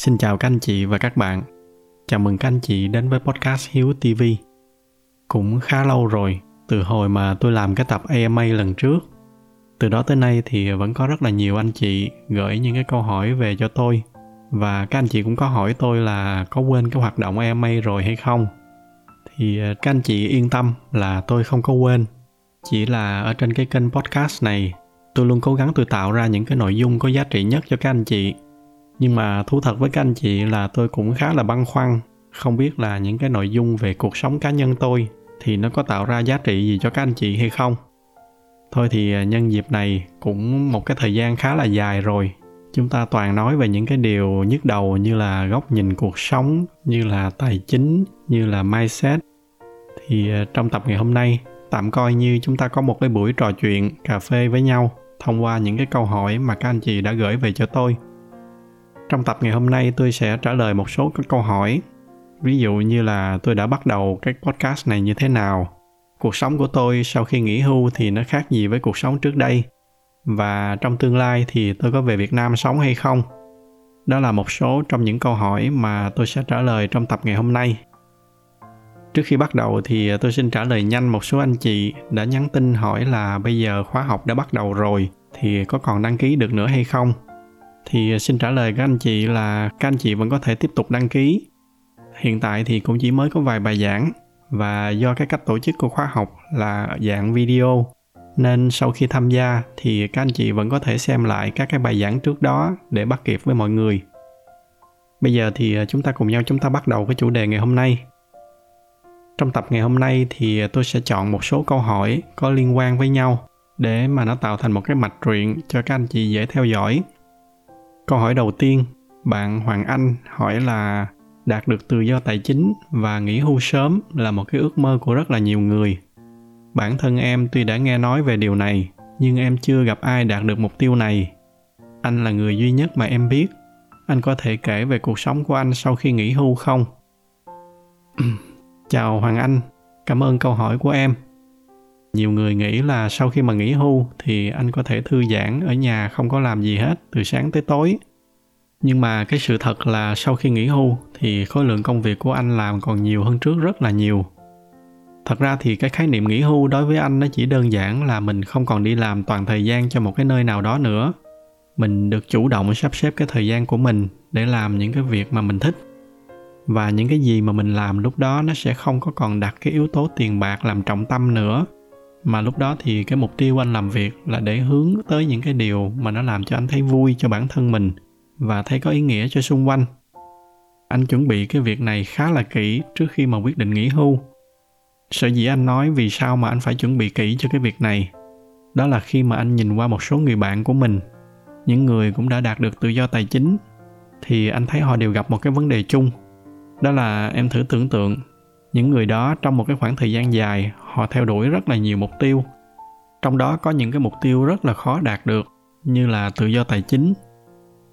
Xin chào các anh chị và các bạn. Chào mừng các anh chị đến với podcast Hiếu TV. Cũng khá lâu rồi, từ hồi mà tôi làm cái tập AMA lần trước. Từ đó tới nay thì vẫn có rất là nhiều anh chị gửi những cái câu hỏi về cho tôi. Và các anh chị cũng có hỏi tôi là có quên cái hoạt động AMA rồi hay không. Thì à, các anh chị yên tâm là tôi không có quên. Chỉ là ở trên cái kênh podcast này, tôi luôn cố gắng tôi tạo ra những cái nội dung có giá trị nhất cho các anh chị nhưng mà thú thật với các anh chị là tôi cũng khá là băn khoăn. Không biết là những cái nội dung về cuộc sống cá nhân tôi thì nó có tạo ra giá trị gì cho các anh chị hay không? Thôi thì à, nhân dịp này cũng một cái thời gian khá là dài rồi. Chúng ta toàn nói về những cái điều nhức đầu như là góc nhìn cuộc sống, như là tài chính, như là mindset. Thì à, trong tập ngày hôm nay, tạm coi như chúng ta có một cái buổi trò chuyện, cà phê với nhau thông qua những cái câu hỏi mà các anh chị đã gửi về cho tôi trong tập ngày hôm nay, tôi sẽ trả lời một số các câu hỏi. Ví dụ như là, tôi đã bắt đầu cái podcast này như thế nào? Cuộc sống của tôi sau khi nghỉ hưu thì nó khác gì với cuộc sống trước đây? Và trong tương lai thì tôi có về việt nam sống hay không? Đó là một số trong những câu hỏi mà tôi sẽ trả lời trong tập ngày hôm nay. Trước khi bắt đầu thì tôi xin trả lời nhanh một số anh chị đã nhắn tin hỏi là bây giờ khóa học đã bắt đầu rồi, thì có còn đăng ký được nữa hay không? Thì à, xin trả lời các anh chị là các anh chị vẫn có thể tiếp tục đăng ký. Hiện tại thì cũng chỉ mới có vài bài giảng và do cái cách tổ chức của khóa học là dạng video. Nên sau khi tham gia thì các anh chị vẫn có thể xem lại các cái bài giảng trước đó để bắt kịp với mọi người. Bây giờ thì à, chúng ta cùng nhau chúng ta bắt đầu cái chủ đề ngày hôm nay. Trong tập ngày hôm nay thì à, tôi sẽ chọn một số câu hỏi có liên quan với nhau để mà nó tạo thành một cái mạch truyện cho các anh chị dễ theo dõi. Câu hỏi đầu tiên, bạn Hoàng Anh hỏi là đạt được tự do tài chính và nghỉ hưu sớm là một cái ước mơ của rất là nhiều người. Bản thân em tuy đã nghe nói về điều này, nhưng em chưa gặp ai đạt được mục tiêu này. Anh là người duy nhất mà em biết. Anh có thể kể về cuộc sống của anh sau khi nghỉ hưu không? Chào Hoàng Anh, cảm ơn câu hỏi của em. Nhiều người nghĩ là sau khi mà nghỉ hưu thì anh có thể thư giãn ở nhà không có làm gì hết từ sáng tới tối. Nhưng mà cái sự thật là sau khi nghỉ hưu thì khối lượng công việc của anh làm còn nhiều hơn trước rất là nhiều. Thật ra thì cái khái niệm nghỉ hưu đối với anh nó chỉ đơn giản là mình không còn đi làm toàn thời gian cho một cái nơi nào đó nữa. Mình được chủ động sắp xếp cái thời gian của mình để làm những cái việc mà mình thích. Và những cái gì mà mình làm lúc đó nó sẽ không có còn đặt cái yếu tố tiền bạc làm trọng tâm nữa mà lúc đó thì cái mục tiêu anh làm việc là để hướng tới những cái điều mà nó làm cho anh thấy vui cho bản thân mình và thấy có ý nghĩa cho xung quanh. Anh chuẩn bị cái việc này khá là kỹ trước khi mà quyết định nghỉ hưu. Sở dĩ anh nói vì sao mà anh phải chuẩn bị kỹ cho cái việc này, đó là khi mà anh nhìn qua một số người bạn của mình. Những người cũng đã đạt được tự do tài chính, thì anh thấy họ đều gặp một cái vấn đề chung, đó là em thử tưởng tượng những người đó trong một cái khoảng thời gian dài, họ theo đuổi rất là nhiều mục tiêu. Trong đó có những cái mục tiêu rất là khó đạt được, như là tự do tài chính.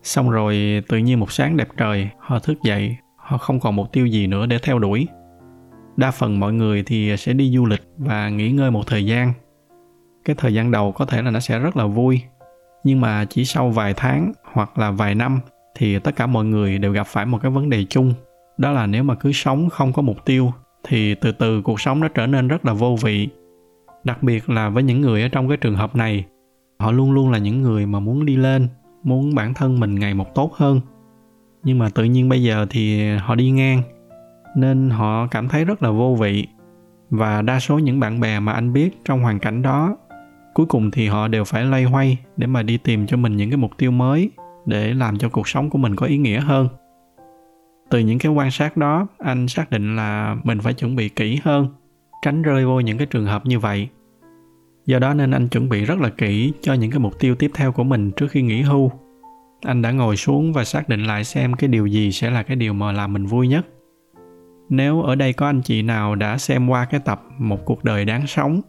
Xong rồi tự nhiên một sáng đẹp trời, họ thức dậy, họ không còn mục tiêu gì nữa để theo đuổi. Đa phần mọi người thì sẽ đi du lịch và nghỉ ngơi một thời gian. Cái thời gian đầu có thể là nó sẽ rất là vui, nhưng mà chỉ sau vài tháng hoặc là vài năm thì tất cả mọi người đều gặp phải một cái vấn đề chung, đó là nếu mà cứ sống không có mục tiêu thì từ từ cuộc sống nó trở nên rất là vô vị. Đặc biệt là với những người ở trong cái trường hợp này, họ luôn luôn là những người mà muốn đi lên, muốn bản thân mình ngày một tốt hơn. Nhưng mà tự nhiên bây giờ thì họ đi ngang, nên họ cảm thấy rất là vô vị. Và đa số những bạn bè mà anh biết trong hoàn cảnh đó, cuối cùng thì họ đều phải lay hoay để mà đi tìm cho mình những cái mục tiêu mới để làm cho cuộc sống của mình có ý nghĩa hơn từ những cái quan sát đó, anh xác định là mình phải chuẩn bị kỹ hơn, tránh rơi vô những cái trường hợp như vậy. Do đó nên anh chuẩn bị rất là kỹ cho những cái mục tiêu tiếp theo của mình trước khi nghỉ hưu. Anh đã ngồi xuống và xác định lại xem cái điều gì sẽ là cái điều mà làm mình vui nhất. Nếu ở đây có anh chị nào đã xem qua cái tập một cuộc đời đáng sống,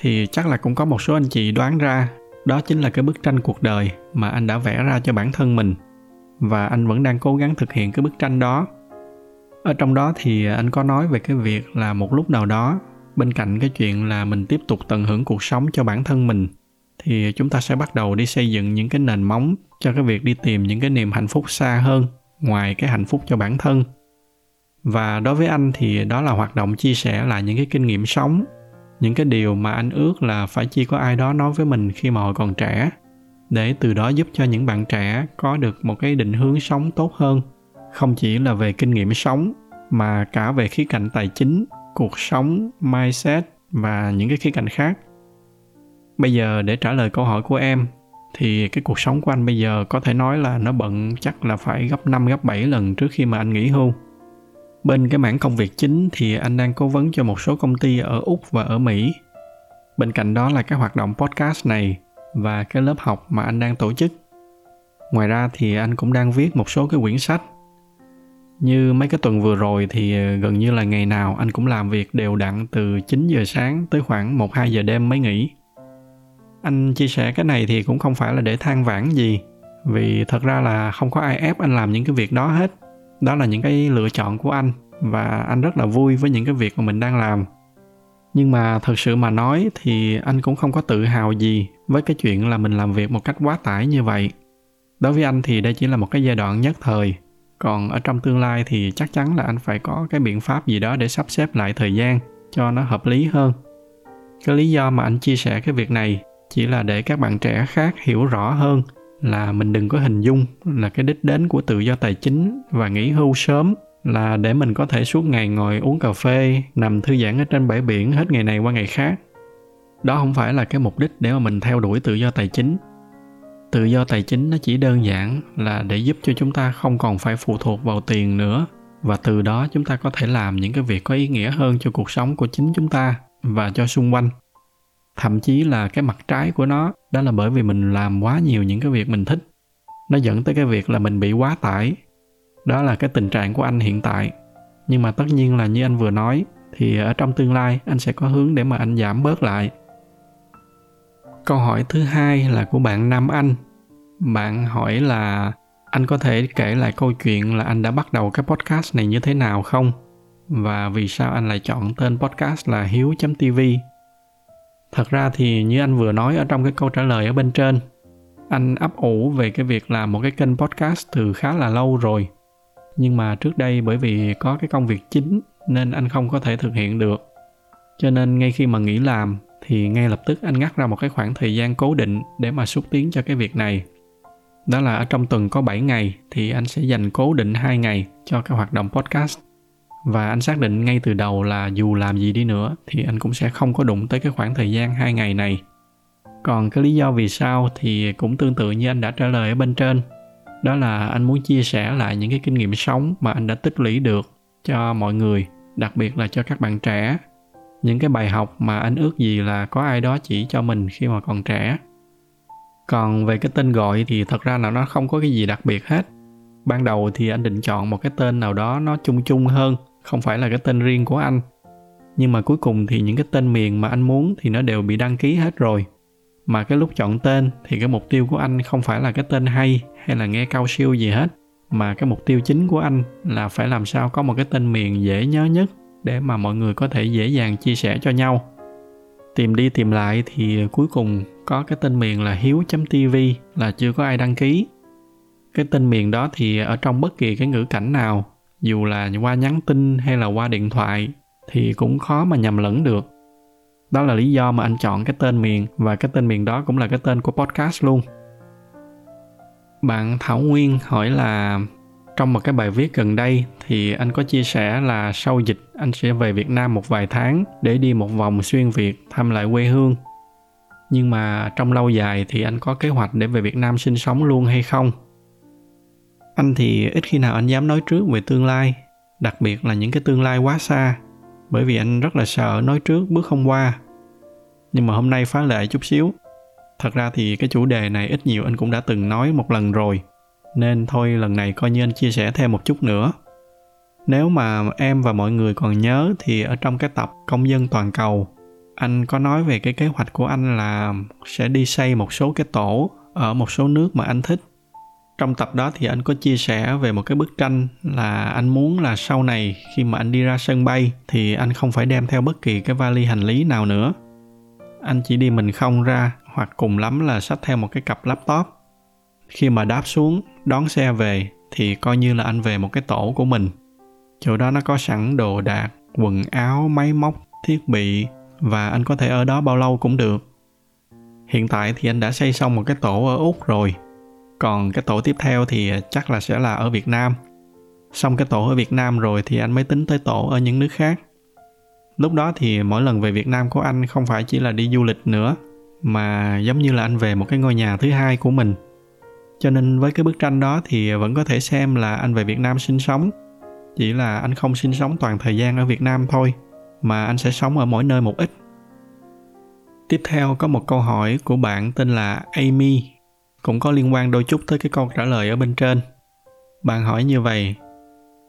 thì chắc là cũng có một số anh chị đoán ra đó chính là cái bức tranh cuộc đời mà anh đã vẽ ra cho bản thân mình và anh vẫn đang cố gắng thực hiện cái bức tranh đó. Ở trong đó thì anh có nói về cái việc là một lúc nào đó, bên cạnh cái chuyện là mình tiếp tục tận hưởng cuộc sống cho bản thân mình, thì chúng ta sẽ bắt đầu đi xây dựng những cái nền móng cho cái việc đi tìm những cái niềm hạnh phúc xa hơn, ngoài cái hạnh phúc cho bản thân. Và đối với anh thì đó là hoạt động chia sẻ lại những cái kinh nghiệm sống, những cái điều mà anh ước là phải chỉ có ai đó nói với mình khi mà hồi còn trẻ để từ đó giúp cho những bạn trẻ có được một cái định hướng sống tốt hơn không chỉ là về kinh nghiệm sống, mà cả về khía cạnh tài chính, cuộc sống, mindset và những cái khía cạnh khác bây giờ để trả lời câu hỏi của em, thì cái cuộc sống của anh bây giờ có thể nói là nó bận chắc là phải gấp 5 gấp 7 lần trước khi mà anh nghỉ hưu. Bên cái mảng công việc chính thì anh đang cố vấn cho một số công ty ở Úc và ở Mỹ. Bên cạnh đó là cái hoạt động podcast này và cái lớp học mà anh đang tổ chức. Ngoài ra thì anh cũng đang viết một số cái quyển sách. Như mấy cái tuần vừa rồi thì ờ, gần như là ngày nào anh cũng làm việc đều đặn từ 9 giờ sáng tới khoảng 1-2 giờ đêm mới nghỉ anh chia sẻ cái này thì cũng không phải là để than vãn gì, vì thật ra là không có ai ép anh làm những cái việc đó hết đó là những cái lựa chọn của anh và anh rất là vui với những cái việc mà mình đang làm nhưng mà thật sự mà nói thì anh cũng không có tự hào gì với cái chuyện là mình làm việc một cách quá tải như vậy. Đối với anh thì đây chỉ là một cái giai đoạn nhất thời. Còn ở trong tương lai thì chắc chắn là anh phải có cái biện pháp gì đó để sắp xếp lại thời gian cho nó hợp lý hơn. Cái lý do mà anh chia sẻ cái việc này chỉ là để các bạn trẻ khác hiểu rõ hơn là mình đừng có hình dung là cái đích đến của tự do tài chính và nghỉ hưu sớm là để mình có thể suốt ngày ngồi uống cà phê, nằm thư giãn ở trên bãi biển hết ngày này qua ngày khác. Đó không phải là cái mục đích để mà mình theo đuổi tự do tài chính. Tự do tài chính nó chỉ đơn giản là để giúp cho chúng ta không còn phải phụ thuộc vào tiền nữa, và từ đó chúng ta có thể làm những cái việc có ý nghĩa hơn cho cuộc sống của chính chúng ta và cho xung quanh. Thậm chí là cái mặt trái của nó, đó là bởi vì mình làm quá nhiều những cái việc mình thích. Nó dẫn tới cái việc là mình bị quá tải đó là cái tình trạng của anh hiện tại. Nhưng mà tất nhiên là như anh vừa nói, thì ở trong tương lai anh sẽ có hướng để mà anh giảm bớt lại. Câu hỏi thứ hai là của bạn nam anh. Bạn hỏi là anh có thể kể lại câu chuyện là anh đã bắt đầu cái podcast này như thế nào không? Và vì sao anh lại chọn tên podcast là hiếu tv thật ra thì như anh vừa nói ở trong cái câu trả lời ở bên trên, anh ấp ủ về cái việc làm một cái kênh podcast từ khá là lâu rồi nhưng mà trước đây bởi vì có cái công việc chính nên anh không có thể thực hiện được. Cho nên ngay khi mà nghỉ làm thì ngay lập tức anh ngắt ra một cái khoảng thời gian cố định để mà xúc tiến cho cái việc này. Đó là ở trong tuần có 7 ngày thì anh sẽ dành cố định 2 ngày cho cái hoạt động podcast. Và anh xác định ngay từ đầu là dù làm gì đi nữa thì anh cũng sẽ không có đụng tới cái khoảng thời gian hai ngày này. Còn cái lý do vì sao thì cũng tương tự như anh đã trả lời ở bên trên đó là anh muốn chia sẻ lại những cái kinh nghiệm sống mà anh đã tích lũy được cho mọi người, đặc biệt là cho các bạn trẻ. Những cái bài học mà anh ước gì là có ai đó chỉ cho mình khi mà còn trẻ. Còn về cái tên gọi thì thật ra là nó không có cái gì đặc biệt hết. Ban đầu thì anh định chọn một cái tên nào đó nó chung chung hơn, không phải là cái tên riêng của anh. Nhưng mà cuối cùng thì những cái tên miền mà anh muốn thì nó đều bị đăng ký hết rồi mà cái lúc chọn tên thì cái mục tiêu của anh không phải là cái tên hay hay là nghe cao siêu gì hết. Mà cái mục tiêu chính của anh là phải làm sao có một cái tên miền dễ nhớ nhất để mà mọi người có thể dễ dàng chia sẻ cho nhau. Tìm đi tìm lại thì cuối cùng có cái tên miền là hiếu.tv là chưa có ai đăng ký. Cái tên miền đó thì ở trong bất kỳ cái ngữ cảnh nào, dù là qua nhắn tin hay là qua điện thoại thì cũng khó mà nhầm lẫn được đó là lý do mà anh chọn cái tên miền, và cái tên miền đó cũng là cái tên của podcast luôn. Bạn thảo nguyên hỏi là, trong một cái bài viết gần đây thì anh có chia sẻ là sau dịch, anh sẽ về việt nam một vài tháng để đi một vòng xuyên việt thăm lại quê hương. Nhưng mà trong lâu dài thì anh có kế hoạch để về việt nam sinh sống luôn hay không? Anh thì ít khi nào anh dám nói trước về tương lai, đặc biệt là những cái tương lai quá xa bởi vì anh rất là sợ nói trước bước không qua. Nhưng mà hôm nay phá lệ chút xíu. Thật ra thì cái chủ đề này ít nhiều anh cũng đã từng nói một lần rồi. Nên thôi, lần này coi như anh chia sẻ thêm một chút nữa. Nếu mà em và mọi người còn nhớ thì ở trong cái tập công dân toàn cầu, anh có nói về cái kế hoạch của anh là sẽ đi xây một số cái tổ ở một số nước mà anh thích trong tập đó thì anh có chia sẻ về một cái bức tranh là anh muốn là sau này khi mà anh đi ra sân bay thì anh không phải đem theo bất kỳ cái vali hành lý nào nữa. Anh chỉ đi mình không ra hoặc cùng lắm là xách theo một cái cặp laptop. Khi mà đáp xuống, đón xe về thì coi như là anh về một cái tổ của mình. Chỗ đó nó có sẵn đồ đạc, quần áo, máy móc, thiết bị và anh có thể ở đó bao lâu cũng được. Hiện tại thì anh đã xây xong một cái tổ ở úc rồi còn cái tổ tiếp theo thì chắc là sẽ là ở việt nam. Xong cái tổ ở việt nam rồi thì anh mới tính tới tổ ở những nước khác. Lúc đó thì mỗi lần về việt nam của anh không phải chỉ là đi du lịch nữa, mà giống như là anh về một cái ngôi nhà thứ hai của mình. Cho nên với cái bức tranh đó thì vẫn có thể xem là anh về việt nam sinh sống. Chỉ là anh không sinh sống toàn thời gian ở việt nam thôi, mà anh sẽ sống ở mỗi nơi một ít. Tiếp theo có một câu hỏi của bạn tên là amy cũng có liên quan đôi chút tới cái câu trả lời ở bên trên. Bạn hỏi như vậy,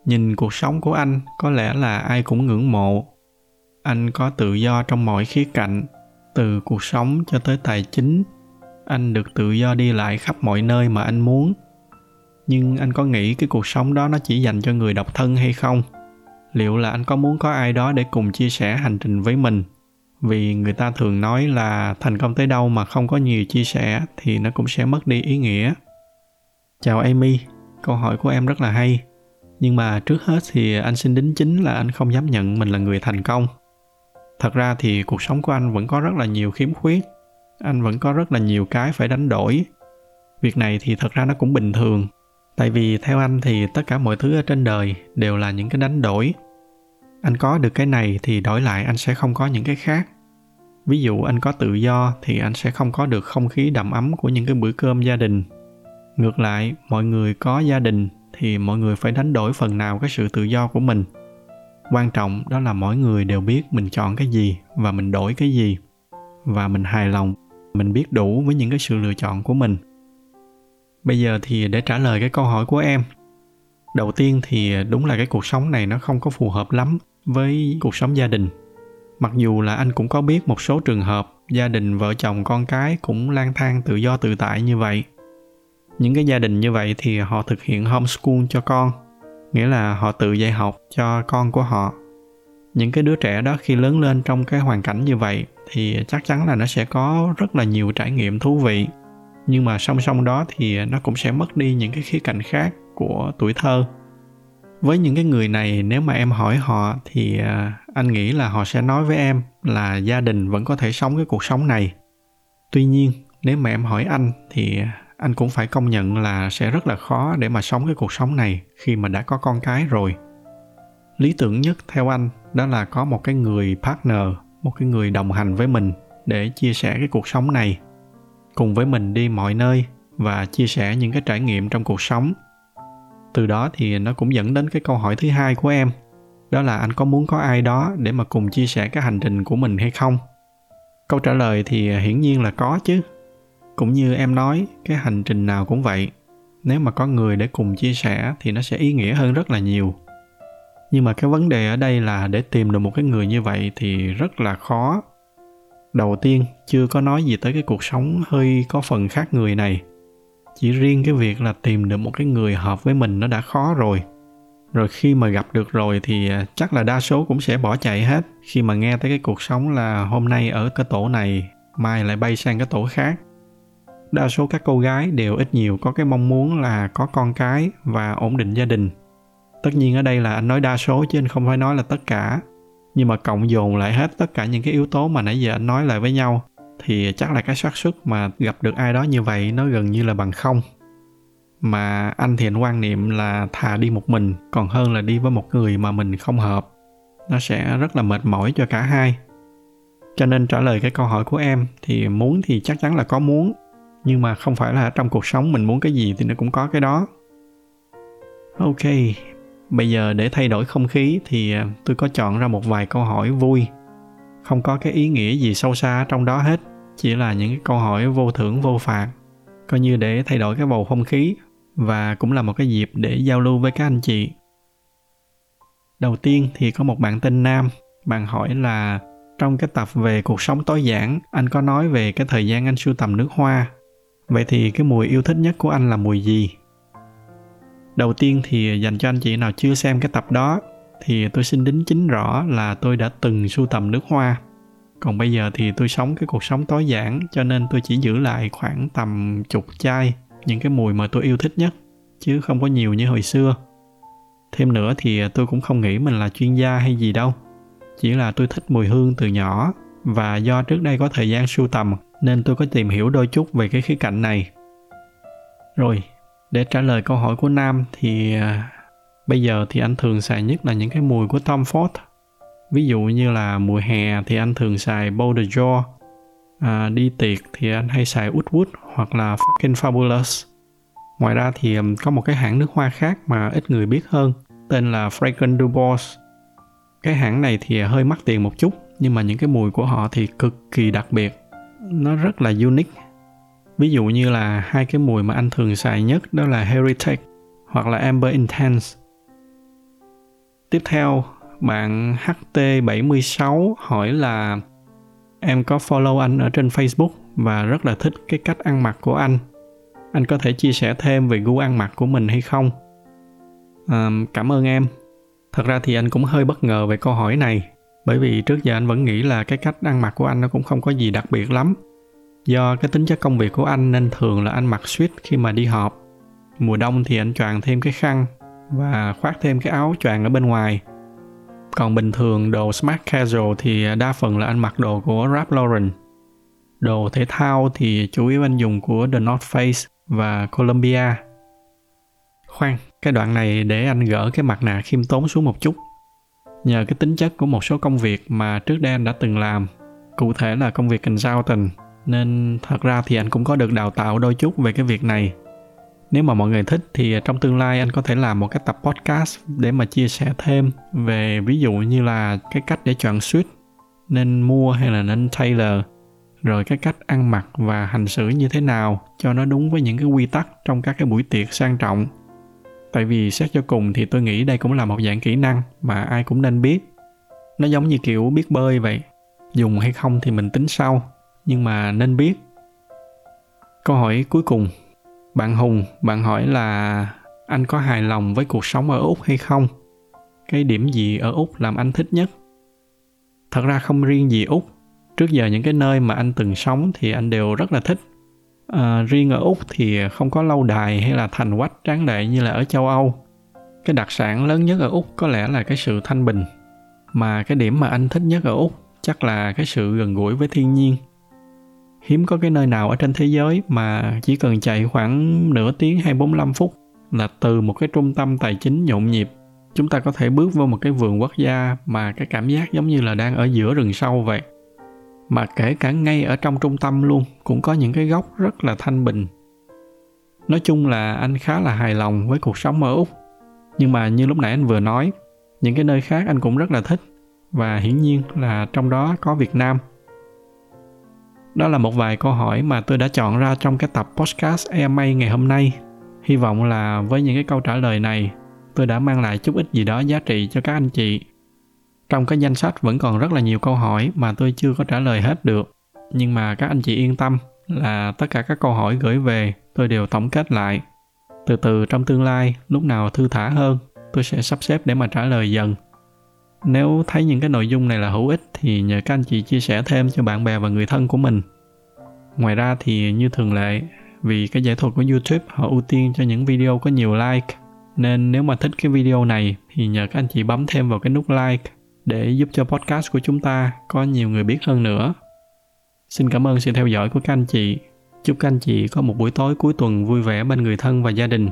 nhìn cuộc sống của anh, có lẽ là ai cũng ngưỡng mộ. Anh có tự do trong mọi khía cạnh, từ cuộc sống cho tới tài chính. Anh được tự do đi lại khắp mọi nơi mà anh muốn. Nhưng anh có nghĩ cái cuộc sống đó nó chỉ dành cho người độc thân hay không? Liệu là anh có muốn có ai đó để cùng chia sẻ hành trình với mình? Vì người ta thường nói là thành công tới đâu mà không có nhiều chia sẻ thì nó cũng sẽ mất đi ý nghĩa. Chào amy, câu hỏi của em rất là hay. Nhưng mà trước hết thì anh xin đính chính là anh không dám nhận mình là người thành công. Thật ra thì cuộc sống của anh vẫn có rất là nhiều khiếm khuyết. Anh vẫn có rất là nhiều cái phải đánh đổi. Việc này thì thật ra nó cũng bình thường. Tại vì theo anh thì tất cả mọi thứ ở trên đời đều là những cái đánh đổi anh có được cái này thì đổi lại anh sẽ không có những cái khác. Ví dụ anh có tự do thì anh sẽ không có được không khí đầm ấm của những cái bữa cơm gia đình. Ngược lại, mọi người có gia đình thì mọi người phải đánh đổi phần nào cái sự tự do của mình. Quan trọng đó là mỗi người đều biết mình chọn cái gì và mình đổi cái gì. Và mình hài lòng, mình biết đủ với những cái sự lựa chọn của mình. Bây giờ thì để trả lời cái câu hỏi của em đầu tiên thì đúng là cái cuộc sống này nó không có phù hợp lắm với cuộc sống gia đình. Mặc dù là anh cũng có biết một số trường hợp gia đình vợ chồng con cái cũng lang thang tự do tự tại như vậy. Những cái gia đình như vậy thì họ thực hiện homeschool cho con, nghĩa là họ tự dạy học cho con của họ. Những cái đứa trẻ đó khi lớn lên trong cái hoàn cảnh như vậy thì chắc chắn là nó sẽ có rất là nhiều trải nghiệm thú vị. Nhưng mà song song đó thì nó cũng sẽ mất đi những cái khía cạnh khác của tuổi thơ. Với những cái người này, nếu mà em hỏi họ thì à, anh nghĩ là họ sẽ nói với em là gia đình vẫn có thể sống cái cuộc sống này. Tuy nhiên, nếu mà em hỏi anh thì anh cũng phải công nhận là sẽ rất là khó để mà sống cái cuộc sống này khi mà đã có con cái rồi. Lý tưởng nhất theo anh đó là có một cái người partner, một cái người đồng hành với mình để chia sẻ cái cuộc sống này. Cùng với mình đi mọi nơi và chia sẻ những cái trải nghiệm trong cuộc sống từ đó thì nó cũng dẫn đến cái câu hỏi thứ hai của em. Đó là anh có muốn có ai đó để mà cùng chia sẻ cái hành trình của mình hay không? Câu trả lời thì hiển nhiên là có chứ. Cũng như em nói, cái hành trình nào cũng vậy. Nếu mà có người để cùng chia sẻ thì nó sẽ ý nghĩa hơn rất là nhiều. Nhưng mà cái vấn đề ở đây là để tìm được một cái người như vậy thì rất là khó. Đầu tiên, chưa có nói gì tới cái cuộc sống hơi có phần khác người này chỉ riêng cái việc là tìm được một cái người hợp với mình nó đã khó rồi. Rồi khi mà gặp được rồi thì à, chắc là đa số cũng sẽ bỏ chạy hết. Khi mà nghe tới cái cuộc sống là hôm nay ở cái tổ này, mai lại bay sang cái tổ khác. Đa số các cô gái đều ít nhiều có cái mong muốn là có con cái và ổn định gia đình. Tất nhiên ở đây là anh nói đa số chứ anh không phải nói là tất cả. Nhưng mà cộng dồn lại hết tất cả những cái yếu tố mà nãy giờ anh nói lại với nhau thì chắc là cái xác suất mà gặp được ai đó như vậy nó gần như là bằng không. Mà anh thì anh quan niệm là thà đi một mình, còn hơn là đi với một người mà mình không hợp. Nó sẽ rất là mệt mỏi cho cả hai. Cho nên trả lời cái câu hỏi của em, thì muốn thì chắc chắn là có muốn, nhưng mà không phải là trong cuộc sống mình muốn cái gì thì nó cũng có cái đó. Ok, bây giờ để thay đổi không khí thì ờ, tôi có chọn ra một vài câu hỏi vui không có cái ý nghĩa gì sâu xa trong đó hết, chỉ là những cái câu hỏi vô thưởng, vô phạt. Coi như để thay đổi cái bầu không khí và cũng là một cái dịp để giao lưu với các anh chị. Đầu tiên thì có một bạn tên nam. Bạn hỏi là, trong cái tập về cuộc sống tối giản, anh có nói về cái thời gian anh sưu tầm nước hoa. Vậy thì cái mùi yêu thích nhất của anh là mùi gì? Đầu tiên thì dành cho anh chị nào chưa xem cái tập đó thì tôi xin đính chính rõ là tôi đã từng sưu tầm nước hoa. Còn bây giờ thì tôi sống cái cuộc sống tối giản, cho nên tôi chỉ giữ lại khoảng tầm chục chai, những cái mùi mà tôi yêu thích nhất, chứ không có nhiều như hồi xưa. Thêm nữa thì tôi cũng không nghĩ mình là chuyên gia hay gì đâu. Chỉ là tôi thích mùi hương từ nhỏ, và do trước đây có thời gian sưu tầm, nên tôi có tìm hiểu đôi chút về cái khía cạnh này. Rồi, để trả lời câu hỏi của nam thì à, bây giờ thì anh thường xài nhất là những cái mùi của tom ford. Ví dụ như là mùa hè thì anh thường xài Boulder Jaw à, đi tiệc thì anh hay xài Woodwood hoặc là Fucking Fabulous. Ngoài ra thì um, có một cái hãng nước hoa khác mà ít người biết hơn tên là Fragrant Du Bois. Cái hãng này thì hơi mắc tiền một chút nhưng mà những cái mùi của họ thì cực kỳ đặc biệt. Nó rất là unique. Ví dụ như là hai cái mùi mà anh thường xài nhất đó là Heritage hoặc là Amber Intense tiếp theo bạn HT76 hỏi là em có follow anh ở trên Facebook và rất là thích cái cách ăn mặc của anh. Anh có thể chia sẻ thêm về gu ăn mặc của mình hay không? À, cảm ơn em. Thật ra thì anh cũng hơi bất ngờ về câu hỏi này bởi vì trước giờ anh vẫn nghĩ là cái cách ăn mặc của anh nó cũng không có gì đặc biệt lắm. Do cái tính chất công việc của anh nên thường là anh mặc suit khi mà đi họp. Mùa đông thì anh choàng thêm cái khăn và khoác thêm cái áo choàng ở bên ngoài còn bình thường đồ smart casual thì đa phần là anh mặc đồ của Ralph Lauren. Đồ thể thao thì chủ yếu anh dùng của The North Face và Columbia. Khoan, cái đoạn này để anh gỡ cái mặt nạ khiêm tốn xuống một chút. Nhờ cái tính chất của một số công việc mà trước đây anh đã từng làm, cụ thể là công việc consultant, nên thật ra thì anh cũng có được đào tạo đôi chút về cái việc này nếu mà mọi người thích thì trong tương lai anh có thể làm một cái tập podcast để mà chia sẻ thêm về ví dụ như là cái cách để chọn suit nên mua hay là nên tailor, rồi cái cách ăn mặc và hành xử như thế nào cho nó đúng với những cái quy tắc trong các cái buổi tiệc sang trọng. Tại vì xét cho cùng thì tôi nghĩ đây cũng là một dạng kỹ năng mà ai cũng nên biết. Nó giống như kiểu biết bơi vậy, dùng hay không thì mình tính sau, nhưng mà nên biết. Câu hỏi cuối cùng bạn Hùng, bạn hỏi là anh có hài lòng với cuộc sống ở Úc hay không? Cái điểm gì ở Úc làm anh thích nhất? Thật ra không riêng gì Úc. Trước giờ những cái nơi mà anh từng sống thì anh đều rất là thích. À, riêng ở Úc thì không có lâu đài hay là thành quách tráng lệ như là ở châu Âu. Cái đặc sản lớn nhất ở Úc có lẽ là cái sự thanh bình. Mà cái điểm mà anh thích nhất ở Úc chắc là cái sự gần gũi với thiên nhiên hiếm có cái nơi nào ở trên thế giới mà chỉ cần chạy khoảng nửa tiếng hay 45 phút là từ một cái trung tâm tài chính nhộn nhịp, chúng ta có thể bước vào một cái vườn quốc gia mà cái cảm giác giống như là đang ở giữa rừng sâu vậy. Mà kể cả ngay ở trong trung tâm luôn, cũng có những cái góc rất là thanh bình. Nói chung là anh khá là hài lòng với cuộc sống ở úc. Nhưng mà như lúc nãy anh vừa nói, những cái nơi khác anh cũng rất là thích. Và hiển nhiên là trong đó có việt nam đó là một vài câu hỏi mà tôi đã chọn ra trong cái tập podcast AMA ngày hôm nay. Hy vọng là với những cái câu trả lời này, tôi đã mang lại chút ít gì đó giá trị cho các anh chị. Trong cái danh sách vẫn còn rất là nhiều câu hỏi mà tôi chưa có trả lời hết được. Nhưng mà các anh chị yên tâm là tất cả các câu hỏi gửi về tôi đều tổng kết lại. Từ từ trong tương lai, lúc nào thư thả hơn, tôi sẽ sắp xếp để mà trả lời dần. Nếu thấy những cái nội dung này là hữu ích thì nhờ các anh chị chia sẻ thêm cho bạn bè và người thân của mình. Ngoài ra thì như thường lệ, vì cái giải thuật của YouTube họ ưu tiên cho những video có nhiều like, nên nếu mà thích cái video này thì nhờ các anh chị bấm thêm vào cái nút like để giúp cho podcast của chúng ta có nhiều người biết hơn nữa. Xin cảm ơn sự theo dõi của các anh chị. Chúc các anh chị có một buổi tối cuối tuần vui vẻ bên người thân và gia đình.